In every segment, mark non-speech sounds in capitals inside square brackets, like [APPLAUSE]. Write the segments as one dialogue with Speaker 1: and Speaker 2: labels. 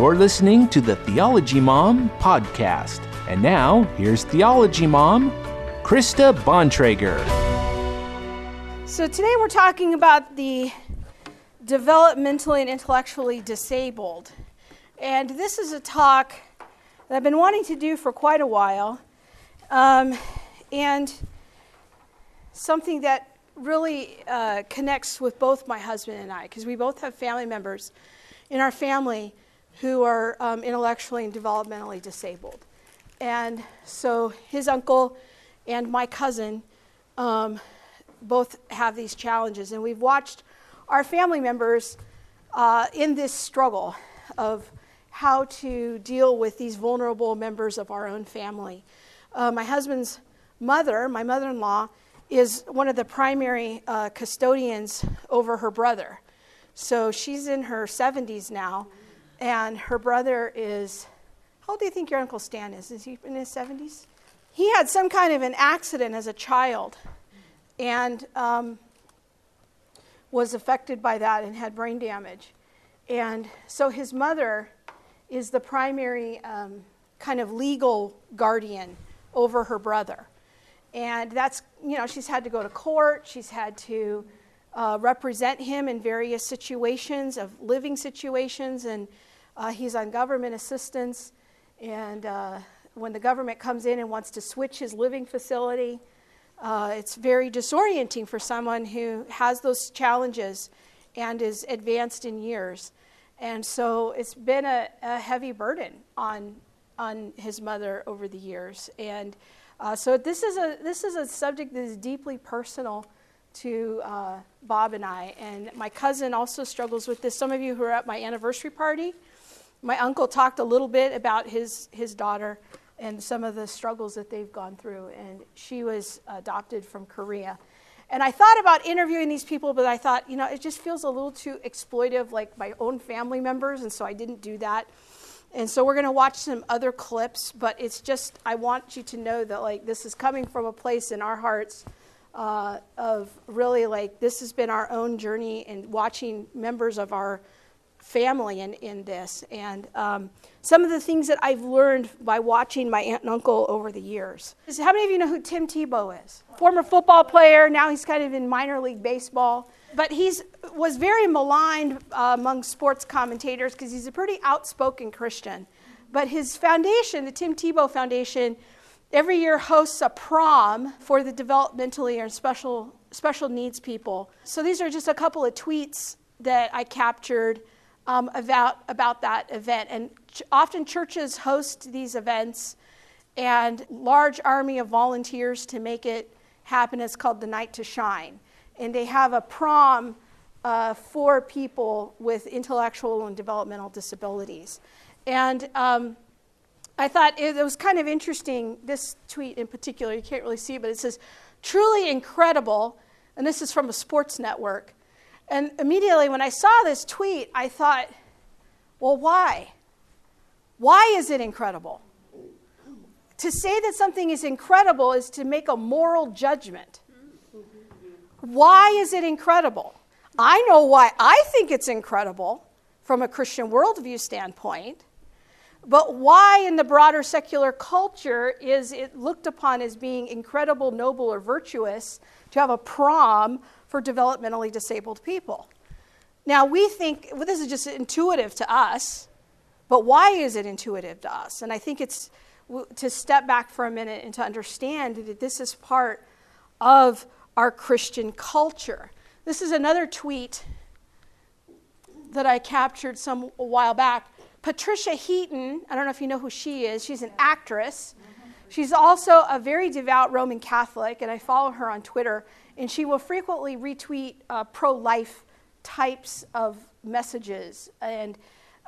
Speaker 1: You're listening to the Theology Mom podcast. And now, here's Theology Mom, Krista Bontrager.
Speaker 2: So, today we're talking about the developmentally and intellectually disabled. And this is a talk that I've been wanting to do for quite a while. Um, and something that really uh, connects with both my husband and I, because we both have family members in our family who are um, intellectually and developmentally disabled. And so his uncle and my cousin um, both have these challenges. And we've watched our family members uh, in this struggle of how to deal with these vulnerable members of our own family. Uh, my husband's mother, my mother in law, is one of the primary uh, custodians over her brother. So she's in her 70s now, and her brother is, how old do you think your Uncle Stan is? Is he in his 70s? He had some kind of an accident as a child and um, was affected by that and had brain damage. And so his mother is the primary um, kind of legal guardian over her brother. And that's, you know, she's had to go to court, she's had to uh, represent him in various situations of living situations, and uh, he's on government assistance. And uh, when the government comes in and wants to switch his living facility, uh, it's very disorienting for someone who has those challenges and is advanced in years. And so it's been a, a heavy burden on, on his mother over the years. And uh, so this is a this is a subject that is deeply personal to uh, Bob and I. And my cousin also struggles with this. Some of you who are at my anniversary party, my uncle talked a little bit about his his daughter and some of the struggles that they've gone through. And she was adopted from Korea. And I thought about interviewing these people, but I thought, you know, it just feels a little too exploitive, like my own family members, and so I didn't do that. And so we're going to watch some other clips, but it's just, I want you to know that, like, this is coming from a place in our hearts uh, of really, like, this has been our own journey in watching members of our family in, in this. And um, some of the things that I've learned by watching my aunt and uncle over the years. How many of you know who Tim Tebow is? Former football player, now he's kind of in minor league baseball. But he was very maligned uh, among sports commentators because he's a pretty outspoken Christian. But his foundation, the Tim Tebow Foundation, every year hosts a prom for the developmentally or special, special needs people. So these are just a couple of tweets that I captured um, about, about that event. And ch- often churches host these events and large army of volunteers to make it happen. It's called the Night to Shine and they have a prom uh, for people with intellectual and developmental disabilities. And um, I thought it, it was kind of interesting, this tweet in particular, you can't really see it, but it says, truly incredible, and this is from a sports network. And immediately when I saw this tweet, I thought, well, why? Why is it incredible? To say that something is incredible is to make a moral judgment. Why is it incredible? I know why I think it's incredible from a Christian worldview standpoint, but why in the broader secular culture is it looked upon as being incredible, noble, or virtuous to have a prom for developmentally disabled people? Now, we think, well, this is just intuitive to us, but why is it intuitive to us? And I think it's to step back for a minute and to understand that this is part of our Christian culture. This is another tweet that I captured some a while back. Patricia Heaton, I don't know if you know who she is, she's an actress. She's also a very devout Roman Catholic, and I follow her on Twitter, and she will frequently retweet uh, pro life types of messages. And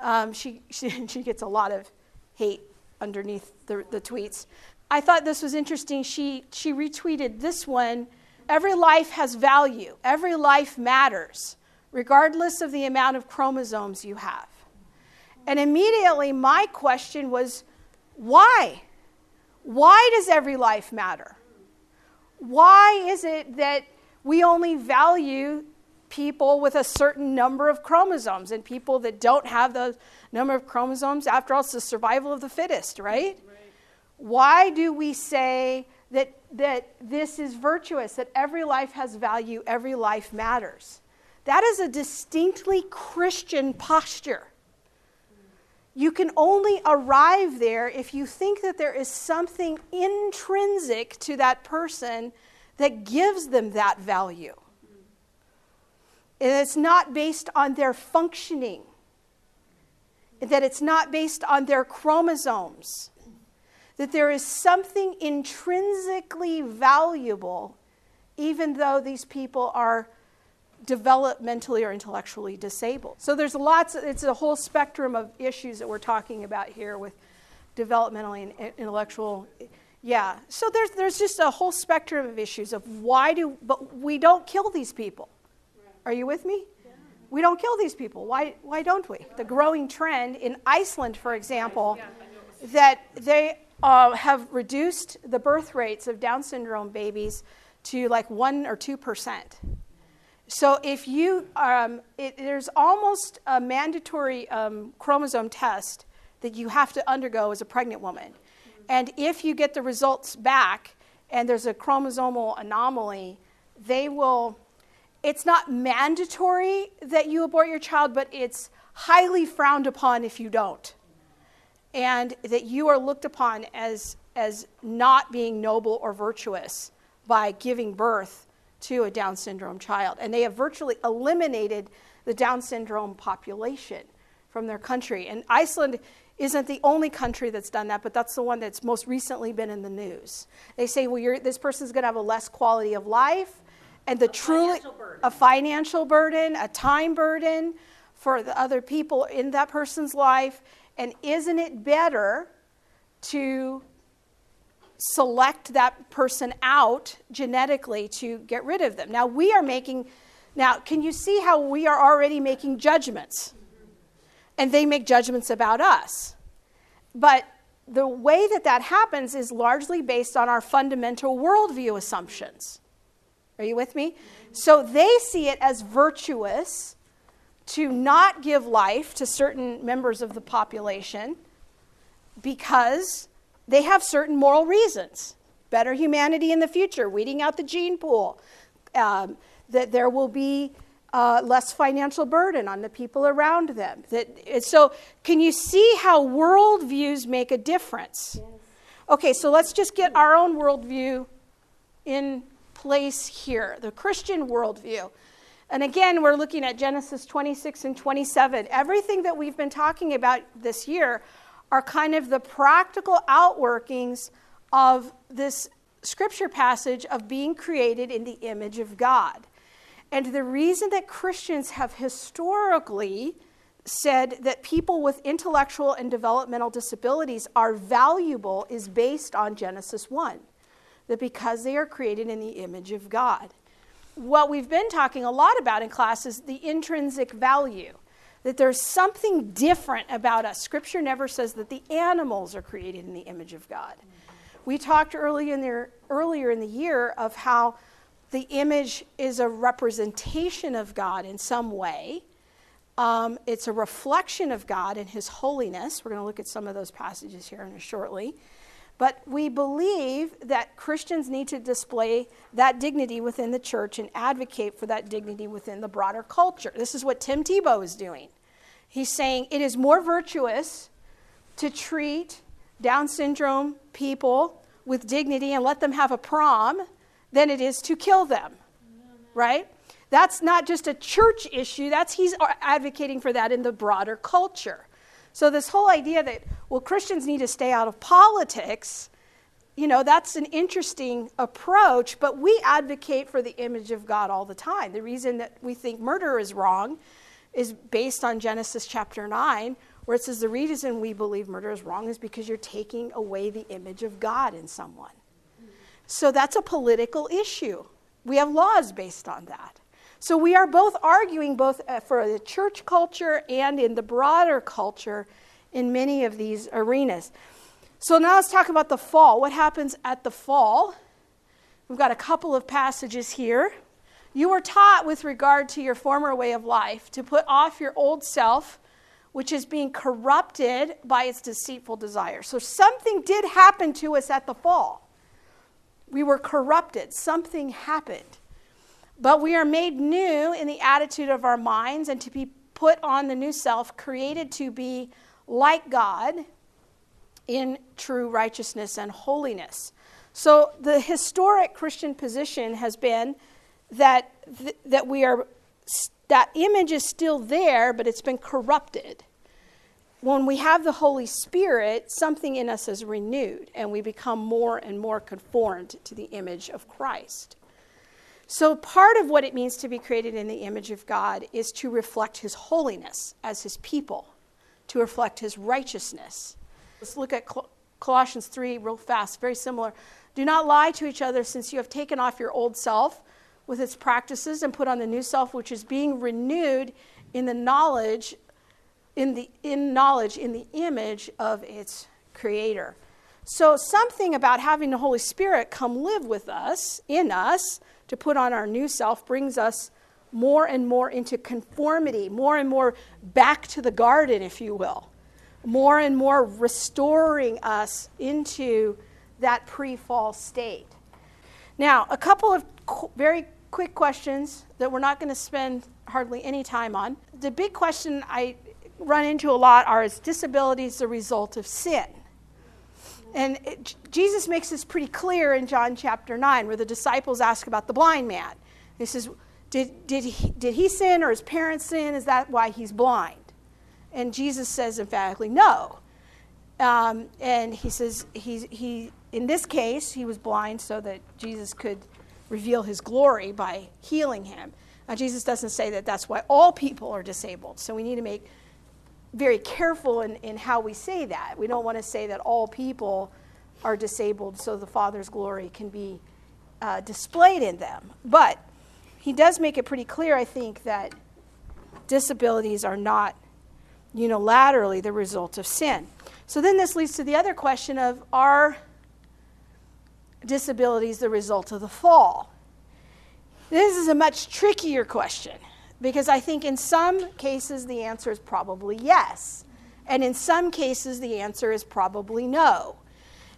Speaker 2: um, she, [LAUGHS] she, she, gets a lot of hate underneath the, the tweets. I thought this was interesting. She, she retweeted this one Every life has value, every life matters, regardless of the amount of chromosomes you have. And immediately my question was why? Why does every life matter? Why is it that we only value people with a certain number of chromosomes and people that don't have the number of chromosomes. After all, it's the survival of the fittest, right? right. Why do we say that, that this is virtuous, that every life has value, every life matters? That is a distinctly Christian posture. You can only arrive there if you think that there is something intrinsic to that person that gives them that value. And it's not based on their functioning, and that it's not based on their chromosomes, that there is something intrinsically valuable, even though these people are developmentally or intellectually disabled. So there's lots, it's a whole spectrum of issues that we're talking about here with developmentally and intellectual. Yeah, so there's, there's just a whole spectrum of issues of why do, but we don't kill these people. Are you with me? We don't kill these people. Why, why don't we? The growing trend in Iceland, for example, that they uh, have reduced the birth rates of Down syndrome babies to like 1 or 2 percent. So if you, um, it, there's almost a mandatory um, chromosome test that you have to undergo as a pregnant woman. And if you get the results back and there's a chromosomal anomaly, they will, it's not mandatory that you abort your child, but it's highly frowned upon if you don't. And that you are looked upon as, as not being noble or virtuous by giving birth to a Down syndrome child. And they have virtually eliminated the Down syndrome population from their country. And Iceland isn't the only country that's done that, but that's the one that's most recently been in the news. They say, well, this person's going to have a less quality of life, and the truly a financial burden, a time burden for the other people in that person's life. And isn't it better to select that person out genetically to get rid of them. Now, we are making, now, can you see how we are already making judgments? And they make judgments about us. But the way that that happens is largely based on our fundamental worldview assumptions. Are you with me? So they see it as virtuous to not give life to certain members of the population because they have certain moral reasons. Better humanity in the future, weeding out the gene pool, um, that there will be uh, less financial burden on the people around them. That, so, can you see how worldviews make a difference? Yes. Okay, so let's just get our own worldview in place here the Christian worldview. And again, we're looking at Genesis 26 and 27. Everything that we've been talking about this year are kind of the practical outworkings of this scripture passage of being created in the image of God. And the reason that Christians have historically said that people with intellectual and developmental disabilities are valuable is based on Genesis 1. That because they are created in the image of God. What we've been talking a lot about in class is the intrinsic value that there's something different about us. Scripture never says that the animals are created in the image of God. We talked early in there, earlier in the year of how the image is a representation of God in some way. Um, it's a reflection of God and His holiness. We're going to look at some of those passages here in shortly. But we believe that Christians need to display that dignity within the church and advocate for that dignity within the broader culture. This is what Tim Tebow is doing. He's saying it is more virtuous to treat Down syndrome people with dignity and let them have a prom than it is to kill them. Right? That's not just a church issue, that's he's advocating for that in the broader culture. So this whole idea that well Christians need to stay out of politics, you know, that's an interesting approach, but we advocate for the image of God all the time. The reason that we think murder is wrong is based on Genesis chapter 9, where it says the reason we believe murder is wrong is because you're taking away the image of God in someone. So that's a political issue. We have laws based on that. So we are both arguing both uh, for the church culture and in the broader culture in many of these arenas. So now let's talk about the fall. What happens at the fall? We've got a couple of passages here. You were taught with regard to your former way of life to put off your old self, which is being corrupted by its deceitful desire. So something did happen to us at the fall. We were corrupted, something happened. But we are made new in the attitude of our minds and to be put on the new self, created to be like God in true righteousness and holiness. So the historic Christian position has been that th- that we are that image is still there, but it's been corrupted. When we have the Holy Spirit, something in us is renewed, and we become more and more conformed to the image of Christ. So, part of what it means to be created in the image of God is to reflect His holiness as His people, to reflect His righteousness. Let's look at Colossians 3 real fast, very similar. Do not lie to each other, since you have taken off your old self with its practices and put on the new self, which is being renewed in the knowledge, in the in knowledge, in the image of its creator. So, something about having the Holy Spirit come live with us, in us, to put on our new self brings us more and more into conformity, more and more back to the garden, if you will, more and more restoring us into that pre fall state. Now, a couple of qu- very quick questions that we're not going to spend hardly any time on. The big question I run into a lot are is disabilities the result of sin? And it, Jesus makes this pretty clear in John chapter 9, where the disciples ask about the blind man. He says, did, did, he, did he sin or his parents sin? Is that why he's blind? And Jesus says emphatically, no. Um, and he says, he, he, in this case, he was blind so that Jesus could reveal his glory by healing him. Now, Jesus doesn't say that that's why all people are disabled. So we need to make very careful in, in how we say that. We don't want to say that all people are disabled so the Father's glory can be uh, displayed in them. But he does make it pretty clear, I think, that disabilities are not unilaterally the result of sin. So then this leads to the other question of are disabilities the result of the fall? This is a much trickier question because I think in some cases the answer is probably yes. And in some cases the answer is probably no.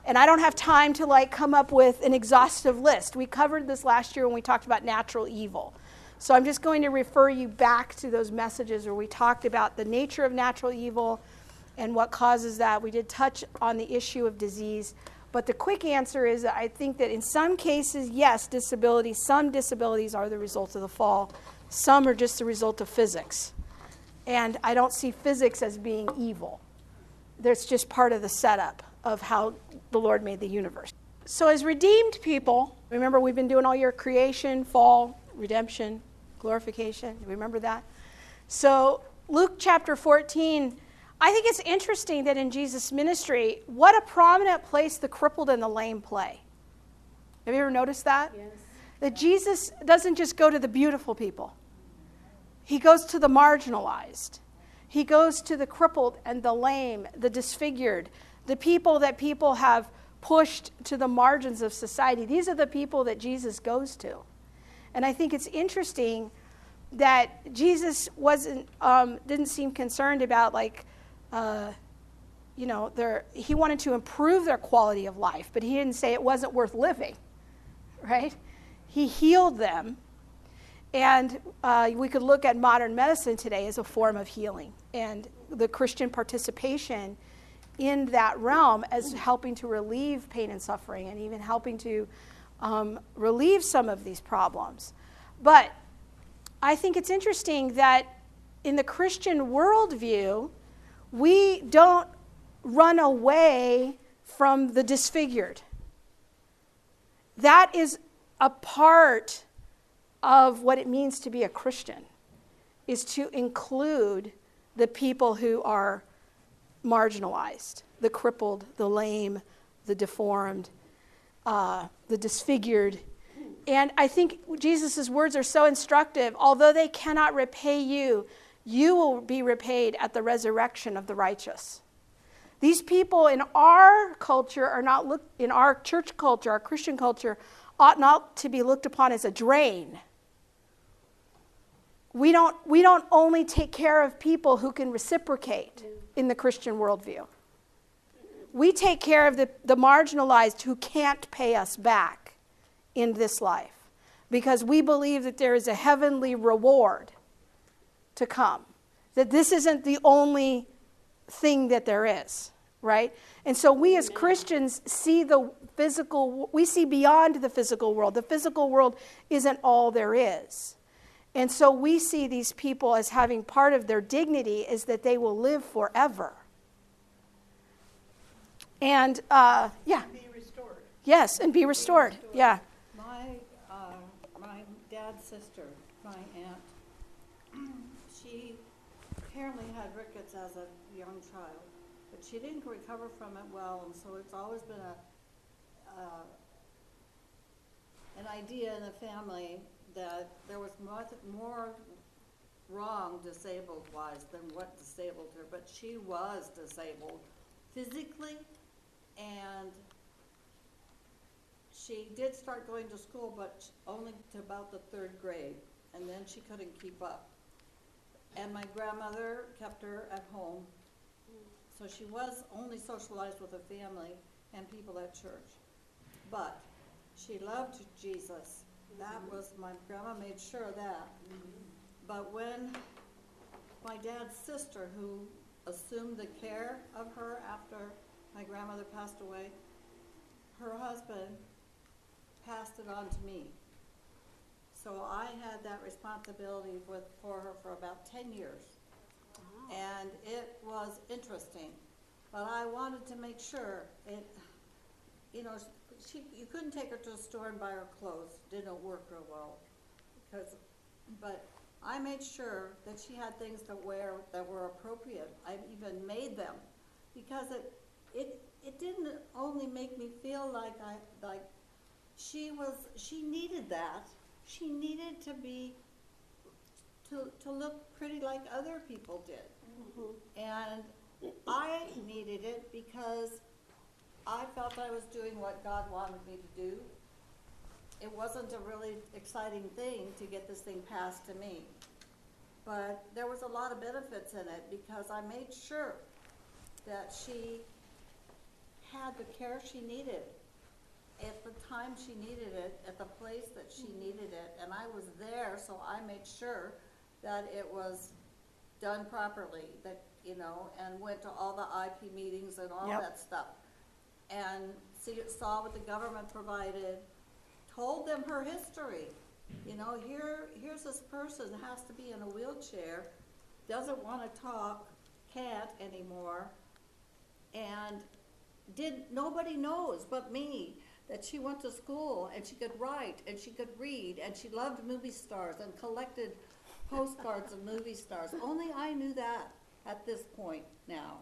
Speaker 2: And I don't have time to like come up with an exhaustive list. We covered this last year when we talked about natural evil. So I'm just going to refer you back to those messages where we talked about the nature of natural evil and what causes that. We did touch on the issue of disease. But the quick answer is I think that in some cases, yes, disabilities, some disabilities are the result of the fall. Some are just the result of physics. And I don't see physics as being evil. That's just part of the setup of how the Lord made the universe. So, as redeemed people, remember we've been doing all your creation, fall, redemption, glorification. Remember that? So, Luke chapter 14, I think it's interesting that in Jesus' ministry, what a prominent place the crippled and the lame play. Have you ever noticed that? Yes. That Jesus doesn't just go to the beautiful people, he goes to the marginalized. He goes to the crippled and the lame, the disfigured, the people that people have pushed to the margins of society. These are the people that Jesus goes to. And I think it's interesting that Jesus wasn't, um, didn't seem concerned about like, uh, you know, their, he wanted to improve their quality of life, but he didn't say it wasn't worth living, right? He healed them and uh, we could look at modern medicine today as a form of healing and the Christian participation in that realm as helping to relieve pain and suffering and even helping to um, relieve some of these problems. But I think it's interesting that in the Christian worldview, we don't run away from the disfigured. That is a part of what it means to be a Christian is to include the people who are marginalized the crippled, the lame, the deformed, uh, the disfigured. And I think Jesus' words are so instructive. Although they cannot repay you, you will be repaid at the resurrection of the righteous. These people in our culture are not looked, in our church culture, our Christian culture, ought not to be looked upon as a drain we don't, we don't only take care of people who can reciprocate in the Christian worldview. We take care of the, the marginalized who can't pay us back in this life because we believe that there is a heavenly reward to come. That this isn't the only thing that there is, right? And so we as Christians see the physical, we see beyond the physical world. The physical world isn't all there is. And so we see these people as having part of their dignity is that they will live forever. And uh, yeah.
Speaker 3: Be restored.
Speaker 2: Yes, and be restored. Be restored. Yeah.
Speaker 3: My uh, my dad's sister, my aunt, [CLEARS THROAT] she apparently had rickets as a young child, but she didn't recover from it well, and so it's always been a uh, an idea in the family that there was more, wrong disabled wise than what disabled her, but she was disabled physically and she did start going to school, but only to about the third grade, and then she couldn't keep up. And my grandmother kept her at home, so she was only socialized with a family and people at church. But she loved Jesus. That was, my grandma made sure of that. But when my dad's sister, who assumed the care of her after my grandmother passed away, her husband passed it on to me. So I had that responsibility with, for her for about 10 years. Wow. And it was interesting. But I wanted to make sure it, you know, she, you couldn't take her to a store and buy her clothes. Didn't work real well. Because, but I made sure that she had things to wear that were appropriate. I even made them because it it it didn't only make me feel like I like she was she needed that. She needed to be to to look pretty like other people did. Mm-hmm. And I needed it because I felt I was doing what God wanted me to do. It wasn't a really exciting thing to get this thing passed to me. But there was a lot of benefits in it because I made sure that she had the care she needed at the time she needed it, at the place that she mm-hmm. needed it, and I was there, so I made sure that it was done properly, that, you know, and went to all the IP meetings and all
Speaker 2: Yep.
Speaker 3: that stuff. And see, saw what the government provided, told them her history. You know, here, here's this person has to be in a wheelchair, doesn't wanna talk, can't anymore, and did nobody knows but me that she went to school and she could write and she could read and she loved movie stars and collected postcards of movie stars. Only I knew that at this point now.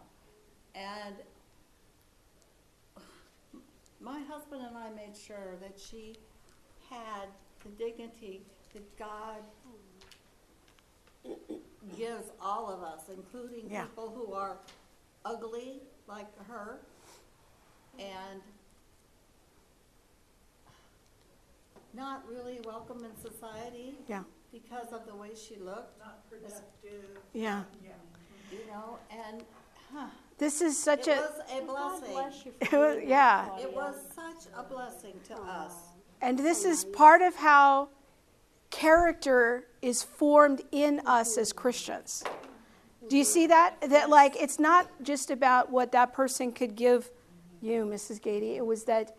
Speaker 3: And my husband and I made sure that she had the dignity that God gives all of us, including
Speaker 2: Yeah.
Speaker 3: people who are ugly like her and not really welcome in society
Speaker 2: Yeah.
Speaker 3: because of the way she looked,
Speaker 4: not productive.
Speaker 2: Yeah.
Speaker 4: Yeah.
Speaker 3: you know, and huh,
Speaker 2: This is such
Speaker 3: it
Speaker 2: a
Speaker 3: was a blessing.
Speaker 2: it was, yeah.
Speaker 3: It was such a blessing to us.
Speaker 2: And this is part of how character is formed in us as Christians. Do you see that? That like it's not just about what that person could give you, Mrs. Gady. It was that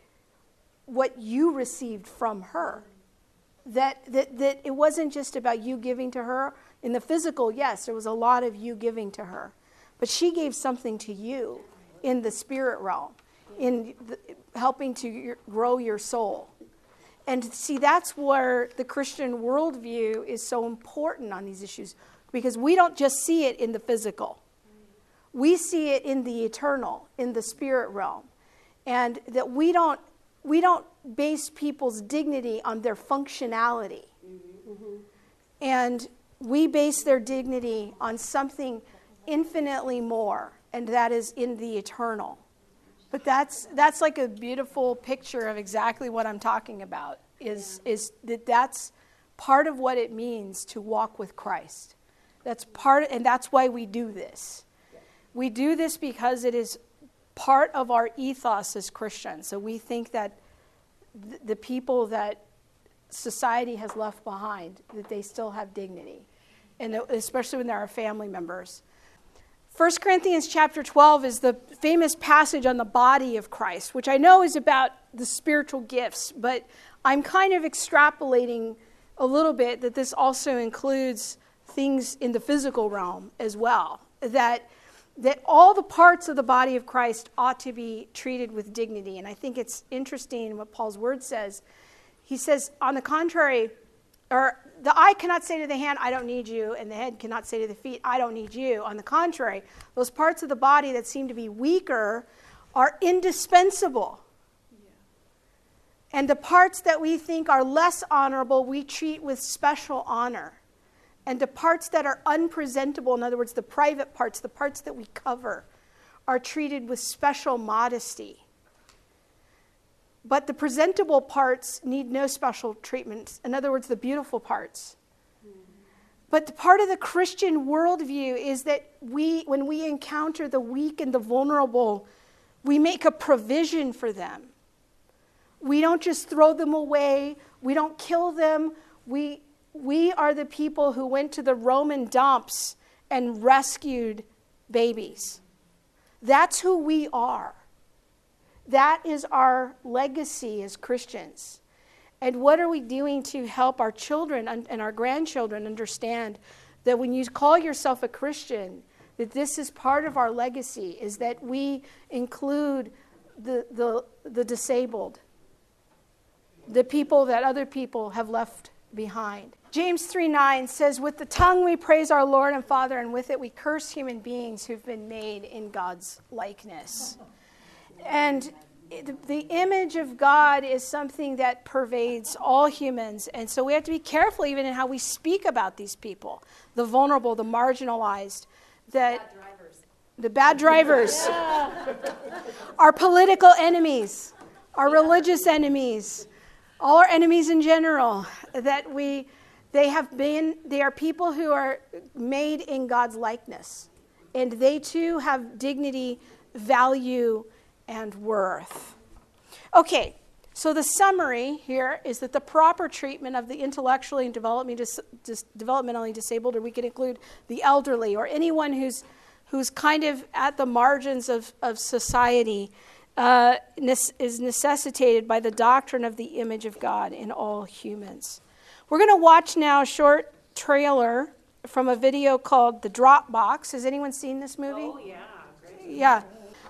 Speaker 2: what you received from her. That, that, that it wasn't just about you giving to her. In the physical, yes, there was a lot of you giving to her. But she gave something to you in the spirit realm, in the, helping to your, grow your soul. And see, that's where the Christian worldview is so important on these issues because we don't just see it in the physical, we see it in the eternal, in the spirit realm. And that we don't, we don't base people's dignity on their functionality. Mm-hmm. And we base their dignity on something infinitely more, and that is in the eternal. But that's, that's like a beautiful picture of exactly what I'm talking about, is, is that that's part of what it means to walk with Christ. That's part, and that's why we do this. We do this because it is part of our ethos as Christians. So we think that th- the people that society has left behind, that they still have dignity, and especially when they're our family members. 1 Corinthians chapter 12 is the famous passage on the body of Christ, which I know is about the spiritual gifts, but I'm kind of extrapolating a little bit that this also includes things in the physical realm as well. That that all the parts of the body of Christ ought to be treated with dignity. And I think it's interesting what Paul's word says. He says, on the contrary, or the eye cannot say to the hand, I don't need you, and the head cannot say to the feet, I don't need you. On the contrary, those parts of the body that seem to be weaker are indispensable. And the parts that we think are less honorable, we treat with special honor. And the parts that are unpresentable, in other words, the private parts, the parts that we cover, are treated with special modesty. But the presentable parts need no special treatment. In other words, the beautiful parts. But the part of the Christian worldview is that we, when we encounter the weak and the vulnerable, we make a provision for them. We don't just throw them away, we don't kill them. We, we are the people who went to the Roman dumps and rescued babies. That's who we are. That is our legacy as Christians. And what are we doing to help our children and our grandchildren understand that when you call yourself a Christian, that this is part of our legacy, is that we include the, the, the disabled, the people that other people have left behind. James 3 9 says, With the tongue we praise our Lord and Father, and with it we curse human beings who've been made in God's likeness. And the image of God is something that pervades all humans. And so we have to be careful even in how we speak about these people the vulnerable, the marginalized, that the bad drivers, [LAUGHS] our political enemies, our religious enemies, all our enemies in general, that we, they have been, they are people who are made in God's likeness. And they too have dignity, value, and worth. Okay, so the summary here is that the proper treatment of the intellectually and developmentally disabled, or we could include the elderly or anyone who's, who's kind of at the margins of, of society, uh, is necessitated by the doctrine of the image of God in all humans. We're going to watch now a short trailer from a video called The Dropbox. Has anyone seen this movie?
Speaker 4: Oh, yeah. Great.
Speaker 2: Yeah.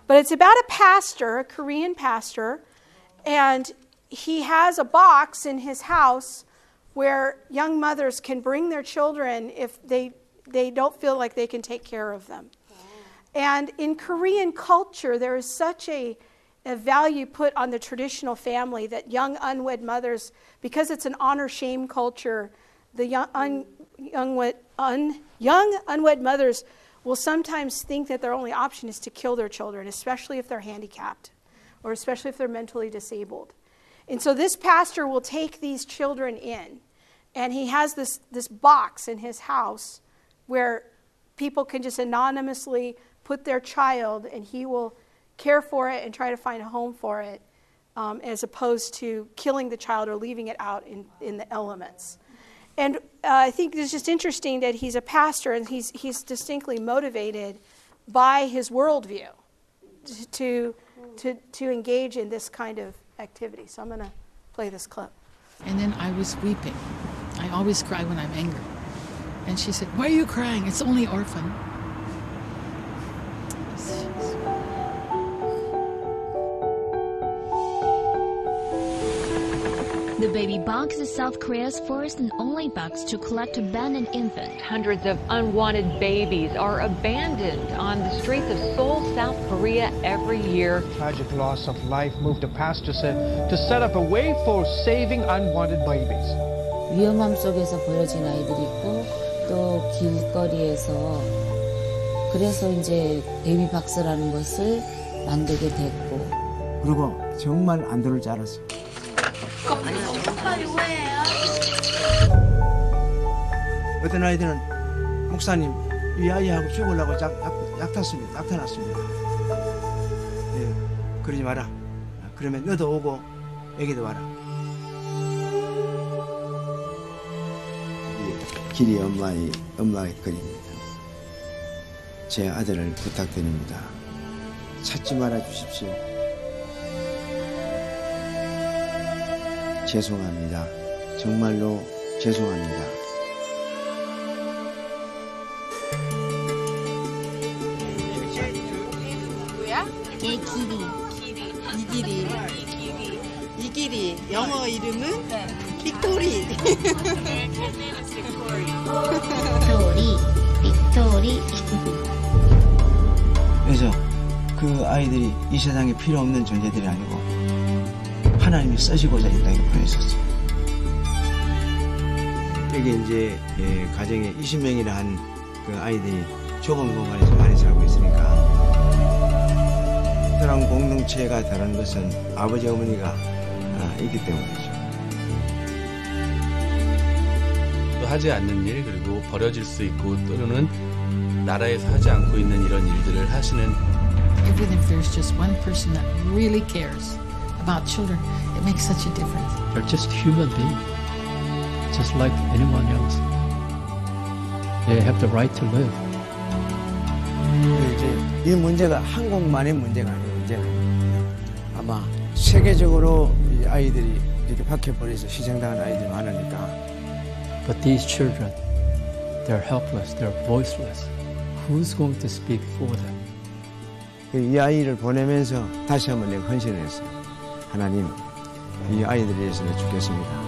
Speaker 2: But it's about a pastor, a Korean pastor, and he has a box in his house where young mothers can bring their children if they, they don't feel like they can take care of them. And in Korean culture, there is such a, a value put on the traditional family that young unwed mothers, because it's an honor shame culture, the young, un, young, un, young unwed mothers will sometimes think that their only option is to kill their children, especially if they're handicapped or especially if they're mentally disabled. And so this pastor will take these children in, and he has this, this box in his house where people can just anonymously put their child, and he will care for it and try to find a home for it, um, as opposed to killing the child or leaving it out in, in the elements. And uh, I think it's just interesting that he's a pastor and he's, he's distinctly motivated by his worldview to, to, to engage in this kind of activity. So I'm going to play this clip.
Speaker 5: And then I was weeping. I always cry when I'm angry. And she said, Why are you crying? It's only orphan.
Speaker 6: The baby box is South Korea's first and only box to collect abandoned infants.
Speaker 4: Hundreds of unwanted babies are abandoned on the streets of Seoul, South Korea every year.
Speaker 7: Tragic loss of life moved the pastor said to set up a way for saving unwanted babies.
Speaker 8: 위험함 속에서 버려진 아이들이 있고 또 길거리에서 그래서 이제 베이비 박스라는 것을 만들게 됐고
Speaker 9: 그리고 정말 안 들을 줄 알았어요.
Speaker 10: 오빠 누구예요?
Speaker 9: 어떤 아이들은 목사님 이 아이하고 죽으려고 약, 약, 약탔습니다. 약타났습니다. 예, 그러지 마라. 그러면 너도 오고 애기도 와라.
Speaker 10: 길이 엄마의 엄마의 글입니다. 제 아들을 부탁드립니다. 찾지 말아 주십시오. 죄송합니다. 정말로 죄송합니다.
Speaker 11: 영어 이름은 빅토리.
Speaker 6: 빅토리, 빅토리.
Speaker 10: 그래서 그 아이들이 이 세상에 필요 없는 존재들이 아니고 하나님이 쓰시고자 이 땅에 보내셨어요. 여기 이제 예, 가정에 20명이나 한 그 아이들이 좁은 공간에서 많이 살고 있으니까 특별한 공동체가 다른 것은 아버지 어머니가 아, 있기 때문이죠.
Speaker 12: 또 하지 않는 일 그리고 버려질 수 있고 또는 나라에서 하지 않고 있는 이런 일들을 하시는
Speaker 5: Even if there's just one person that really cares about children, it makes such a difference.
Speaker 13: They're just human beings, just like anyone else. They have the right to live.
Speaker 9: 이제 이 문제가 한국만의 문제가 아니고 문제가 아마 세계적으로 이 아이들이 이렇게 박혀버려서 희생당한 아이들이 많으니까
Speaker 13: But these children, they're helpless, they're voiceless. Who's going to speak for them?
Speaker 10: 이 아이를 보내면서 다시 한번 내가 헌신을 했어요. 하나님, 이 아이들을 위해서 내가 죽겠습니다.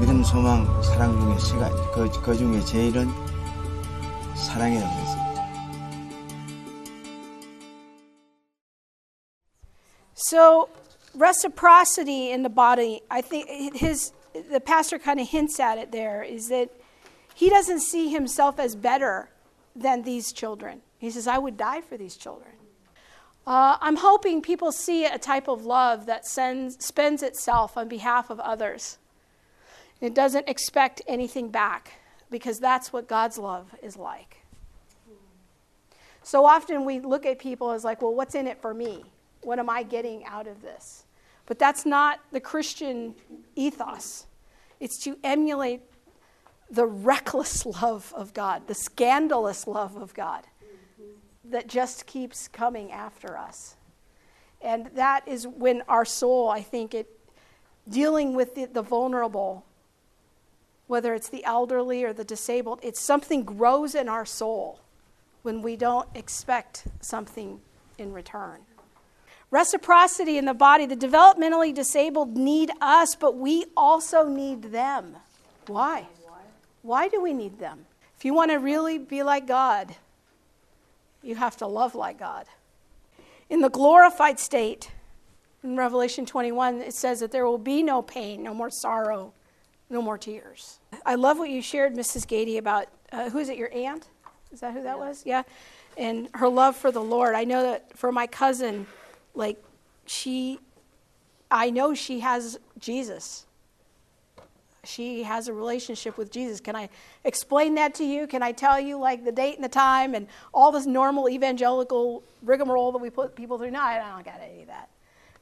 Speaker 10: 믿음, 소망, 사랑 중에 시가 그, 그 중에 제일은 사랑이라고 했습니
Speaker 2: So, reciprocity in the body, I think his the pastor kind of hints at it there is that he doesn't see himself as better than these children. He says, I would die for these children. Uh, I'm hoping people see a type of love that sends, spends itself on behalf of others. It doesn't expect anything back because that's what God's love is like. So often we look at people as like, well, what's in it for me? What am I getting out of this? But that's not the Christian ethos. It's to emulate the reckless [LAUGHS] love of God, the scandalous love of God that just keeps coming after us. And that is when our soul, I think, it dealing with the, the vulnerable, whether it's the elderly or the disabled, it's something grows in our soul when we don't expect something in return. Reciprocity in the body. The developmentally disabled need us, but we also need them. Why? Why do we need them? If you want to really be like God, you have to love like God. In the glorified state, in Revelation 21, it says that there will be no pain, no more sorrow, no more tears. I love what you shared, Mrs. Gady, about uh, who is it, your aunt? Is that who that was? Yeah. And her love for the Lord. I know that for my cousin, like, she, I know she has Jesus. She has a relationship with Jesus. Can I explain that to you? Can I tell you, like, the date and the time and all this normal evangelical rigmarole that we put people through? No, I don't got any of that.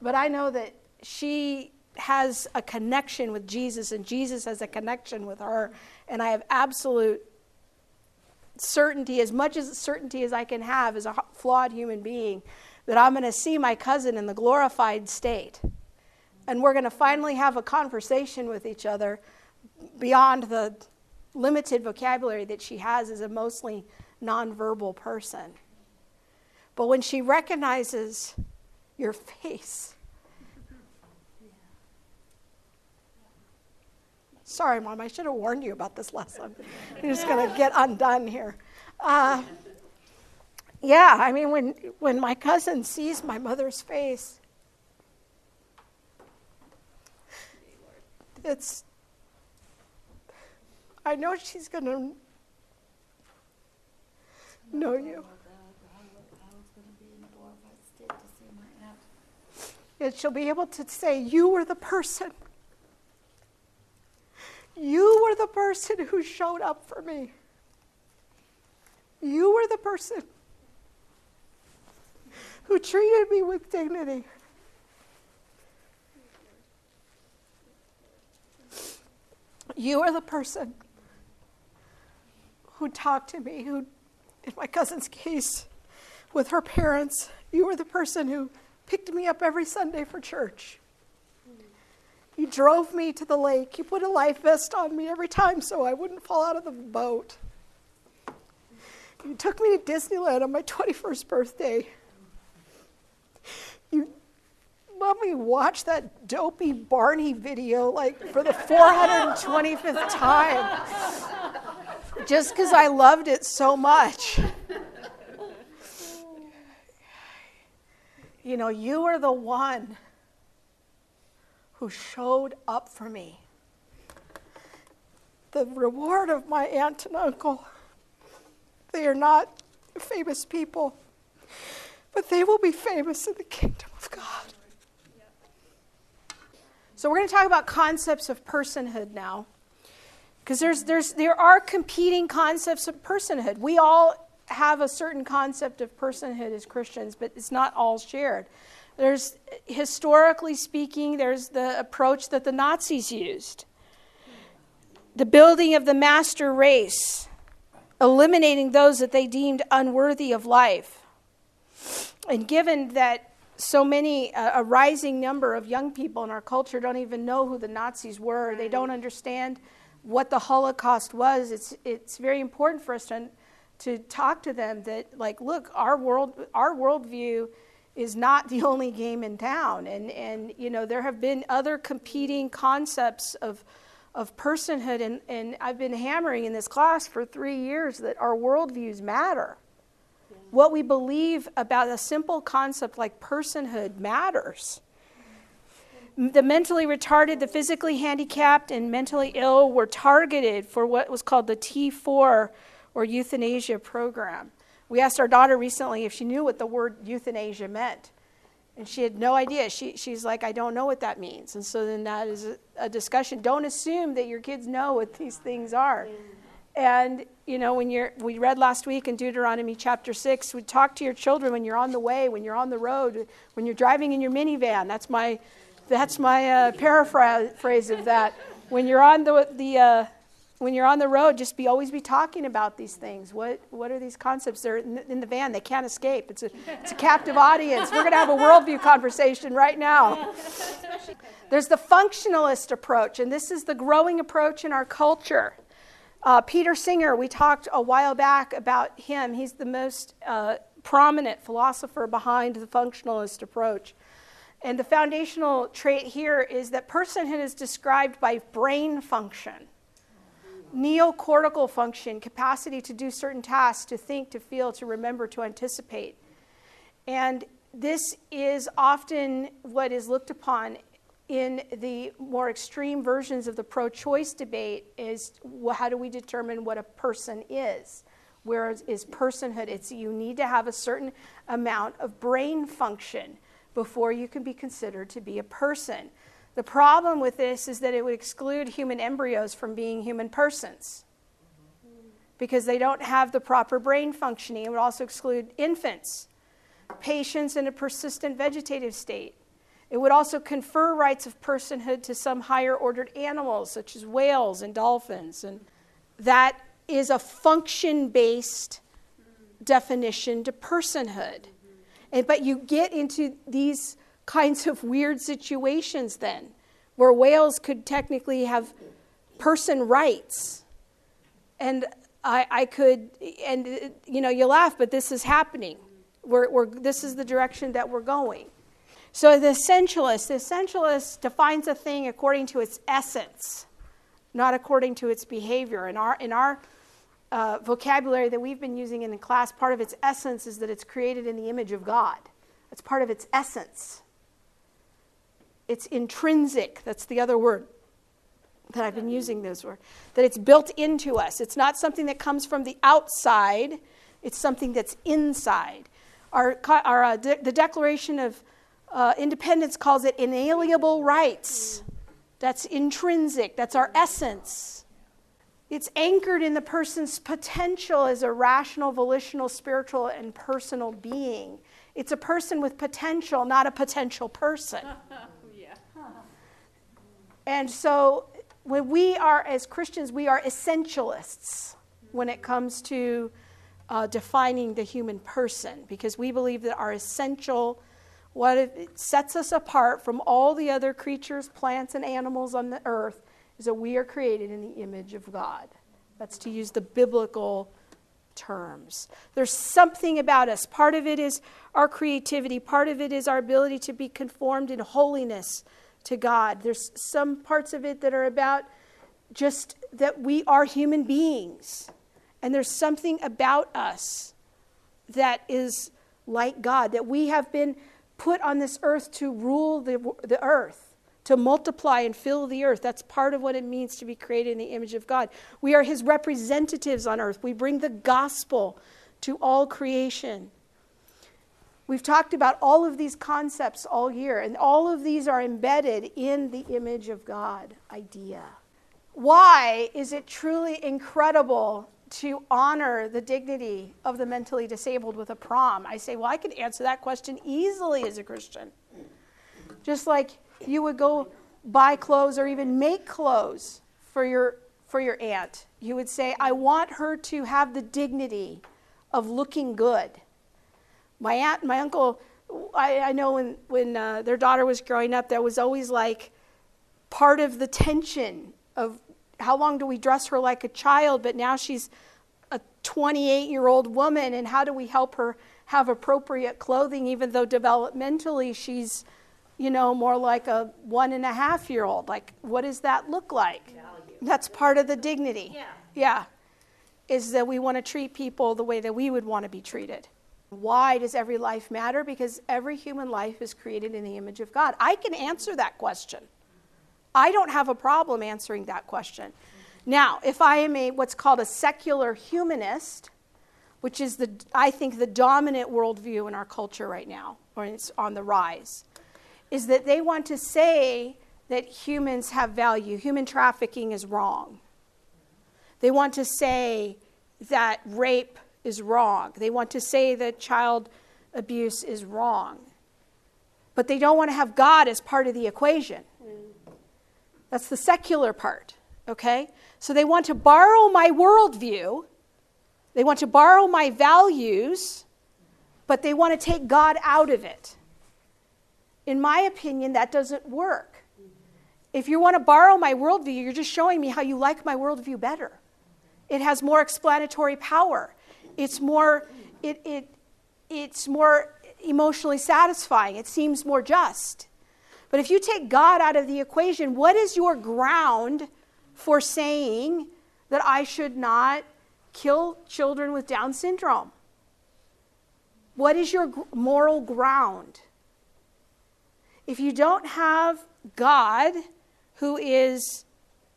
Speaker 2: But I know that she has a connection with Jesus and Jesus has a connection with her. And I have absolute certainty, as much as certainty as I can have as a flawed human being, that I'm going to see my cousin in the glorified state. And we're going to finally have a conversation with each other beyond the limited vocabulary that she has as a mostly nonverbal person. But when she recognizes your face, Sorry, Mom, I should have warned you about this lesson. You're just going to get undone here. Uh, yeah, I mean, when, when my cousin sees my mother's face, it's, I know she's going to know you. And she'll be able to say, You were the person. You were the person who showed up for me. You were the person who treated me with dignity. You are the person who talked to me, who, in my cousin's case, with her parents, you were the person who picked me up every Sunday for church. You drove me to the lake. You put a life vest on me every time so I wouldn't fall out of the boat. You took me to Disneyland on my 21st birthday. You let me watch that dopey Barney video like for the 425th time just because I loved it so much. You know, you are the one who showed up for me. The reward of my aunt and uncle, they are not famous people, but they will be famous in the kingdom of God. So, we're going to talk about concepts of personhood now. Because there's, there's, there are competing concepts of personhood. We all have a certain concept of personhood as Christians, but it's not all shared. There's, historically speaking, there's the approach that the Nazis used the building of the master race, eliminating those that they deemed unworthy of life. And given that so many, uh, a rising number of young people in our culture don't even know who the Nazis were, they don't understand what the Holocaust was, it's, it's very important for us to, to talk to them that, like, look, our, world, our worldview is not the [LAUGHS] only game in town. And, and you know, there have been other competing concepts of, of personhood. And, and I've been hammering in this class for three years that our worldviews matter. What we believe about a simple concept like personhood matters. The mentally retarded, the physically handicapped, and mentally ill were targeted for what was called the T4 or euthanasia program. We asked our daughter recently if she knew what the word euthanasia meant. And she had no idea. She, she's like, I don't know what that means. And so then that is a, a discussion. Don't assume that your kids know what these things are. And, you know, when you're, we read last week in Deuteronomy chapter 6, we talk to your children when you're on the way, when you're on the road, when you're driving in your minivan. That's my, that's my uh, paraphrase of that. When you're on the, the, uh, when you're on the road, just be always be talking about these things. What what are these concepts? They're in the, in the van. They can't escape. It's a it's a captive audience. We're going to have a worldview conversation right now. There's the functionalist approach, and this is the growing approach in our culture. Uh, Peter Singer, we talked a while back about him. He's the most uh, prominent philosopher behind the functionalist approach. And the foundational trait here is that personhood is described by brain function neocortical function, capacity to do certain tasks, to think, to feel, to remember, to anticipate. And this is often what is looked upon in the more extreme versions of the pro-choice debate is how do we determine what a person is? Where is personhood, it's you need to have a certain amount of brain function before you can be considered to be a person. The problem with this is that it would exclude human embryos from being human persons because they don't have the proper brain functioning. It would also exclude infants, patients in a persistent vegetative state. It would also confer rights of personhood to some higher ordered animals, such as whales and dolphins. And that is a function based definition to personhood. And, but you get into these kinds of weird situations then, where whales could technically have person rights. And I, I could, and you know, you laugh, but this is happening. We're, we're, this is the direction that we're going. So the essentialist, the essentialist defines a thing according to its essence, not according to its behavior. In our, in our uh, vocabulary that we've been using in the class, part of its essence is that it's created in the image of God. It's part of its essence. It's intrinsic. That's the other word that I've been using this word. That it's built into us. It's not something that comes from the outside, it's something that's inside. Our, our, uh, de- the Declaration of Uh, independence calls it inalienable rights. That's intrinsic, that's our essence. It's anchored in the person's potential as a rational, volitional, spiritual, and personal being. It's a person with potential, not a potential person. [LAUGHS]
Speaker 3: yeah.
Speaker 2: And so when we are, as Christians, we are essentialists when it comes to uh, defining the human person because we believe that our essential, what it sets us apart from all the other creatures, plants, and animals on the earth is that we are created in the image of God. That's to use the biblical terms. There's something about us. Part of it is our creativity, part of it is our ability to be conformed in holiness to God. There's some parts of it that are about just that we are human beings. And there's something about us that is like God, that we have been put on this earth to rule the, the earth, to multiply and fill the earth. That's part of what it means to be created in the image of God. We are his representatives on earth. We bring the gospel to all creation. We've talked about all of these concepts all year, and all of these are embedded in the image of God idea. Why is it truly incredible to honor the dignity of the mentally disabled with a prom? I say, well, I could answer that question easily as a Christian. Just like you would go buy clothes or even make clothes for your for your aunt. You would say, I want her to have the dignity of looking good. My aunt and my uncle, I, I know when, when uh, their daughter was growing up, there was always like part of the tension of how long do we dress her like a child, but now she's a 28 year old woman, and how do we help her have appropriate clothing, even though developmentally she's, you know, more like a one and a half year old? Like, what does that look like? Value. That's part of the dignity.
Speaker 3: Yeah.
Speaker 2: Yeah. Is that we want to treat people the way that we would want to be treated. Why does every life matter? Because every human life is created in the image of God. I can answer that question. I don't have a problem answering that question. Now, if I am a what's called a secular humanist, which is the I think the dominant worldview in our culture right now, or it's on the rise, is that they want to say that humans have value. Human trafficking is wrong. They want to say that rape is wrong. They want to say that child abuse is wrong. But they don't want to have God as part of the equation. That's the secular part, okay? So they want to borrow my worldview, they want to borrow my values, but they want to take God out of it. In my opinion, that doesn't work. If you want to borrow my worldview, you're just showing me how you like my worldview better. It has more explanatory power. It's more, it, it, it's more emotionally satisfying. It seems more just. But if you take God out of the equation, what is your ground for saying that I should not kill children with Down syndrome? What is your moral ground? If you don't have God, who is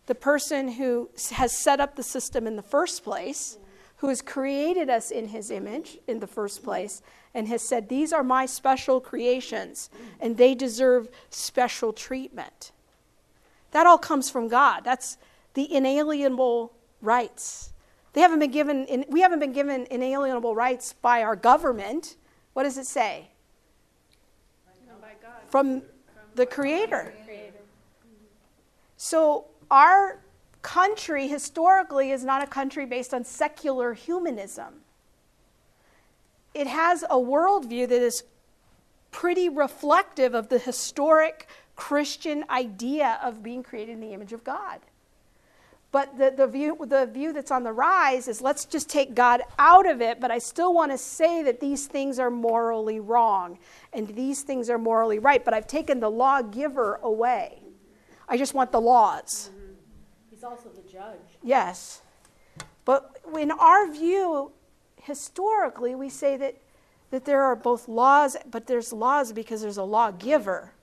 Speaker 2: the person who has set up the system in the first place, who has created us in his image in the first place, and has said, These are my special creations, and they deserve special treatment. That all comes from God. That's the inalienable rights. They haven't been given, we haven't been given inalienable rights by our government. What does it say? From the Creator. So, our country historically is not a country based on secular humanism it has a worldview that is pretty reflective of the historic Christian idea of being created in the image of God. But the, the, view, the view that's on the rise is let's just take God out of it, but I still want to say that these things are morally wrong and these things are morally right, but I've taken the lawgiver away. I just want the laws.
Speaker 14: Mm-hmm. He's also the judge.
Speaker 2: Yes. But in our view, historically, we say that, that there are both laws, but there's laws because there's a lawgiver.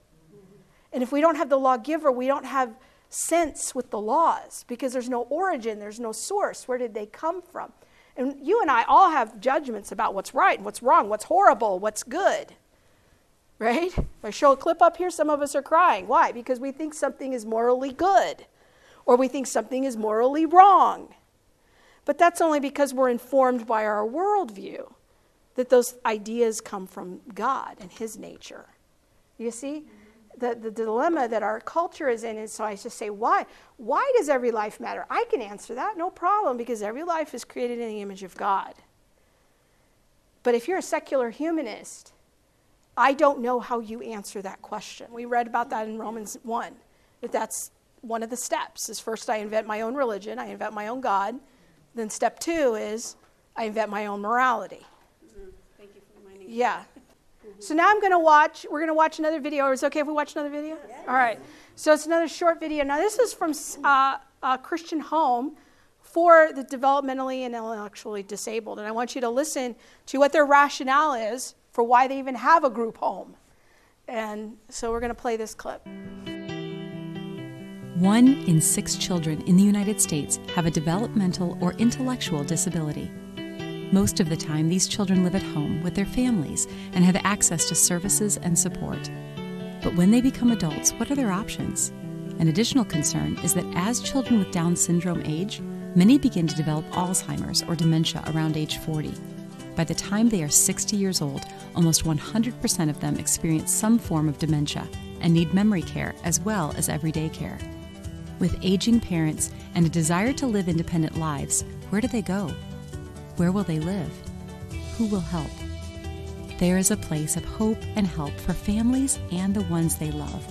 Speaker 2: And if we don't have the lawgiver, we don't have sense with the laws because there's no origin, there's no source. Where did they come from? And you and I all have judgments about what's right what's wrong, what's horrible, what's good. right? If I show a clip up here, some of us are crying. Why? Because we think something is morally good or we think something is morally wrong. But that's only because we're informed by our worldview that those ideas come from God and His nature. You see? The, the dilemma that our culture is in is so I just say, why? Why does every life matter? I can answer that, no problem, because every life is created in the image of God. But if you're a secular humanist, I don't know how you answer that question. We read about that in Romans 1, that that's one of the steps is first I invent my own religion, I invent my own God. Then step two is I invent my own morality.
Speaker 14: Mm-hmm. Thank you for reminding me.
Speaker 2: Yeah. So now I'm going to watch, we're going to watch another video. Is it okay if we watch another video? All right. So it's another short video. Now, this is from uh, a Christian home for the developmentally and intellectually disabled. And I want you to listen to what their rationale is for why they even have a group home. And so we're going to play this clip.
Speaker 15: One in six children in the United States have a developmental or intellectual disability. Most of the time, these children live at home with their families and have access to services and support. But when they become adults, what are their options? An additional concern is that as children with Down syndrome age, many begin to develop Alzheimer's or dementia around age 40. By the time they are 60 years old, almost 100% of them experience some form of dementia and need memory care as well as everyday care. With aging parents and a desire to live independent lives, where do they go? Where will they live? Who will help? There is a place of hope and help for families and the ones they love.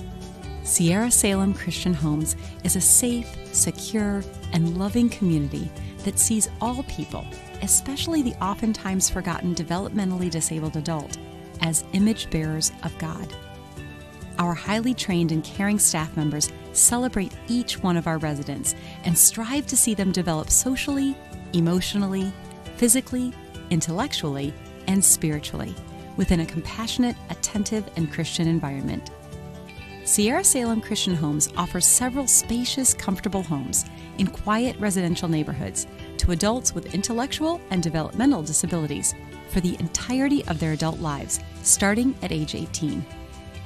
Speaker 15: Sierra Salem Christian Homes is a safe, secure, and loving community that sees all people, especially the oftentimes forgotten developmentally disabled adult, as image bearers of God. Our highly trained and caring staff members celebrate each one of our residents and strive to see them develop socially, emotionally, physically, intellectually, and spiritually within a compassionate, attentive, and Christian environment. Sierra Salem Christian Homes offers several spacious, comfortable homes in quiet residential neighborhoods to adults with intellectual and developmental disabilities for the entirety of their adult lives, starting at age 18.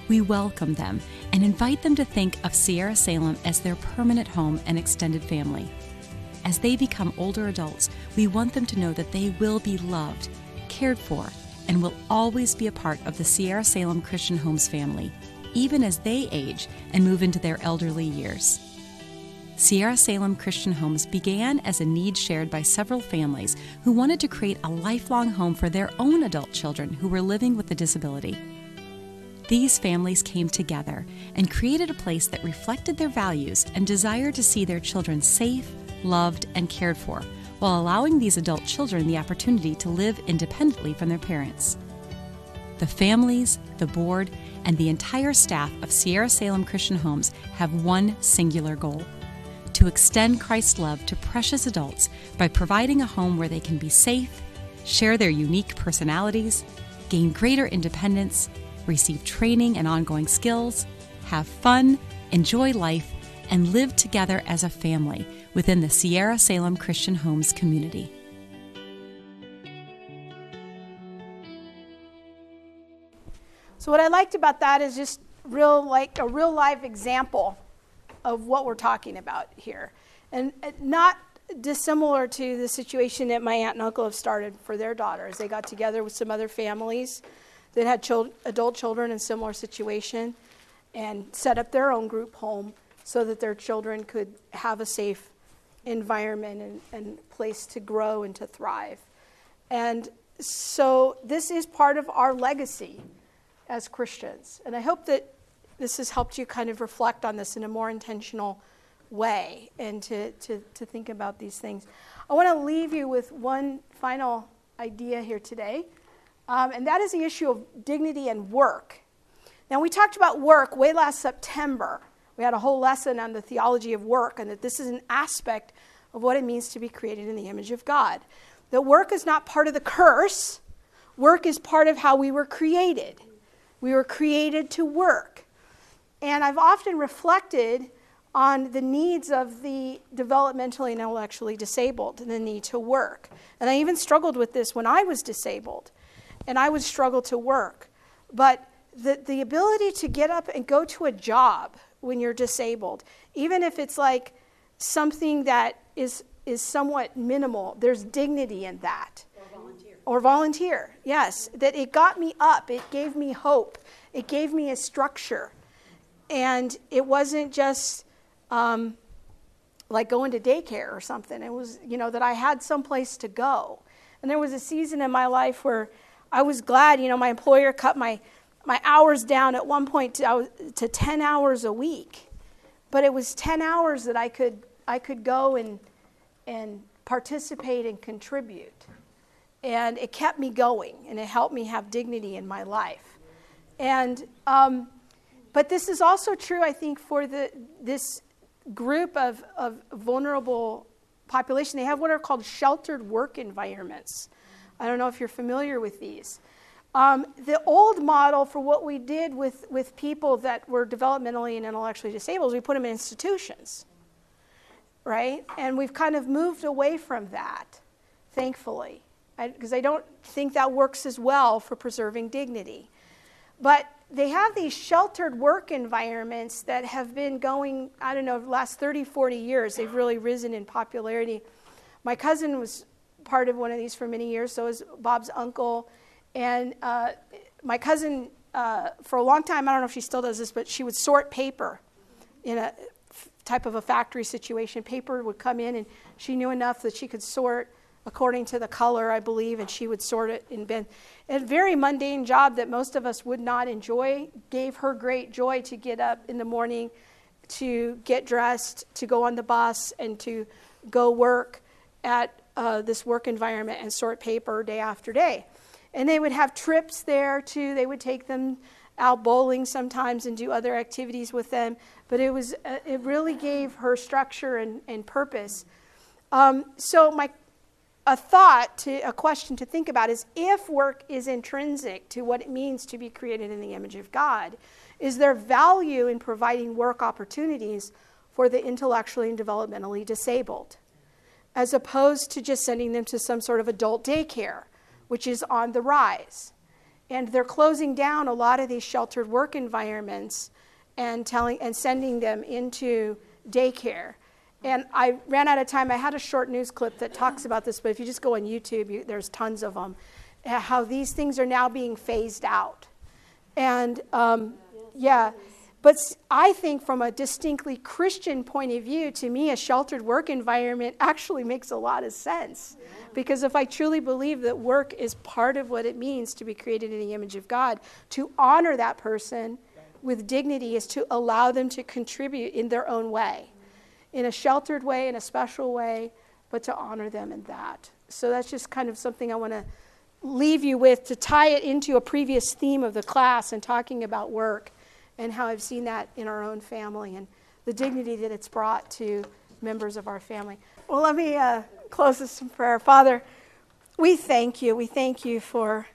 Speaker 15: We welcome them and invite them to think of Sierra Salem as their permanent home and extended family. As they become older adults, we want them to know that they will be loved, cared for, and will always be a part of the Sierra Salem Christian Homes family, even as they age and move into their elderly years. Sierra Salem Christian Homes began as a need shared by several families who wanted to create a lifelong home for their own adult children who were living with a disability. These families came together and created a place that reflected their values and desire to see their children safe, loved, and cared for, while allowing these adult children the opportunity to live independently from their parents. The families, the board, and the entire staff of Sierra Salem Christian Homes have one singular goal to extend Christ's love to precious adults by providing a home where they can be safe, share their unique personalities, gain greater independence, receive training and ongoing skills, have fun, enjoy life, and live together as a family within the Sierra Salem Christian Homes community.
Speaker 2: So what I liked about that is just real like a real life example of what we're talking about here. And uh, not dissimilar to the situation that my aunt and uncle have started for their daughters. They got together with some other families that had child, adult children in similar situation and set up their own group home so that their children could have a safe environment and, and place to grow and to thrive. And so this is part of our legacy as Christians. And I hope that this has helped you kind of reflect on this in a more intentional way and to, to, to think about these things. I want to leave you with one final idea here today, um, and that is the issue of dignity and work. Now, we talked about work way last September. We had a whole lesson on the theology of work, and that this is an aspect of what it means to be created in the image of God. That work is not part of the curse, work is part of how we were created. We were created to work. And I've often reflected on the needs of the developmentally and intellectually disabled and the need to work. And I even struggled with this when I was disabled, and I would struggle to work. But the, the ability to get up and go to a job when you're disabled, even if it's like something that is, is somewhat minimal, there's dignity in that.
Speaker 14: Or volunteer.
Speaker 2: Or volunteer, yes. That it got me up, it gave me hope, it gave me a structure. And it wasn't just um, like going to daycare or something. It was, you know, that I had some place to go. And there was a season in my life where I was glad, you know, my employer cut my, my hours down at one point to, to 10 hours a week. But it was 10 hours that I could, I could go and, and participate and contribute. And it kept me going and it helped me have dignity in my life. And, um, but this is also true, I think, for the, this group of, of vulnerable population. They have what are called sheltered work environments. I don't know if you're familiar with these. Um, the old model for what we did with, with people that were developmentally and intellectually disabled is we put them in institutions, right? And we've kind of moved away from that, thankfully, because I, I don't think that works as well for preserving dignity. But they have these sheltered work environments that have been going, I don't know, last 30, 40 years. They've really risen in popularity. My cousin was part of one of these for many years, so is Bob's uncle. And uh, my cousin, uh, for a long time, I don't know if she still does this, but she would sort paper in a type of a factory situation. Paper would come in, and she knew enough that she could sort according to the color, I believe, and she would sort it in bin. A very mundane job that most of us would not enjoy gave her great joy to get up in the morning, to get dressed, to go on the bus, and to go work at uh, this work environment and sort paper day after day. And they would have trips there too. They would take them out bowling sometimes and do other activities with them. But it was uh, it really gave her structure and, and purpose. Um, so my a thought to a question to think about is if work is intrinsic to what it means to be created in the image of God, is there value in providing work opportunities for the intellectually and developmentally disabled, as opposed to just sending them to some sort of adult daycare, which is on the rise? And they're closing down a lot of these sheltered work environments and telling and sending them into daycare and I ran out of time. I had a short news clip that talks about this, but if you just go on YouTube, you, there's tons of them. How these things are now being phased out. And um, yeah, but I think from a distinctly Christian point of view, to me, a sheltered work environment [LAUGHS] actually makes a lot of sense. Because if I truly believe that work is part of what it means to be created in the image of God, to honor that person with dignity is to allow them to contribute in their own way in a sheltered way, in a special way, but to honor them in that. So that's just kind of something I want to leave you with to tie it into a previous theme of the class and talking about work and how I've seen that in our own family and the dignity that it's brought to members of our family. Well, let me uh, close this in prayer. Father, we thank you. We thank you for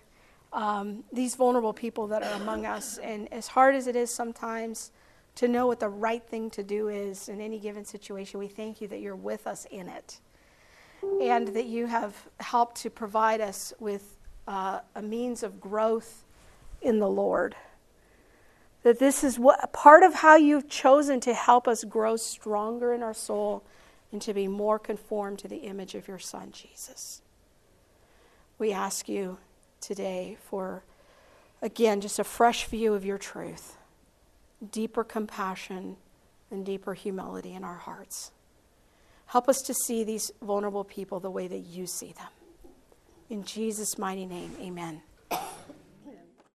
Speaker 2: um, these vulnerable people that are among us. And as hard as it is sometimes, to know what the right thing to do is in any given situation. We thank you that you're with us in it and that you have helped to provide us with uh, a means of growth in the Lord. That this is what part of how you've chosen to help us grow stronger in our soul and to be more conformed to the image of your Son, Jesus. We ask you today for, again, just a fresh view of your truth deeper compassion and deeper humility in our hearts. Help us to see these vulnerable people the way that you see them. In Jesus' mighty name, amen.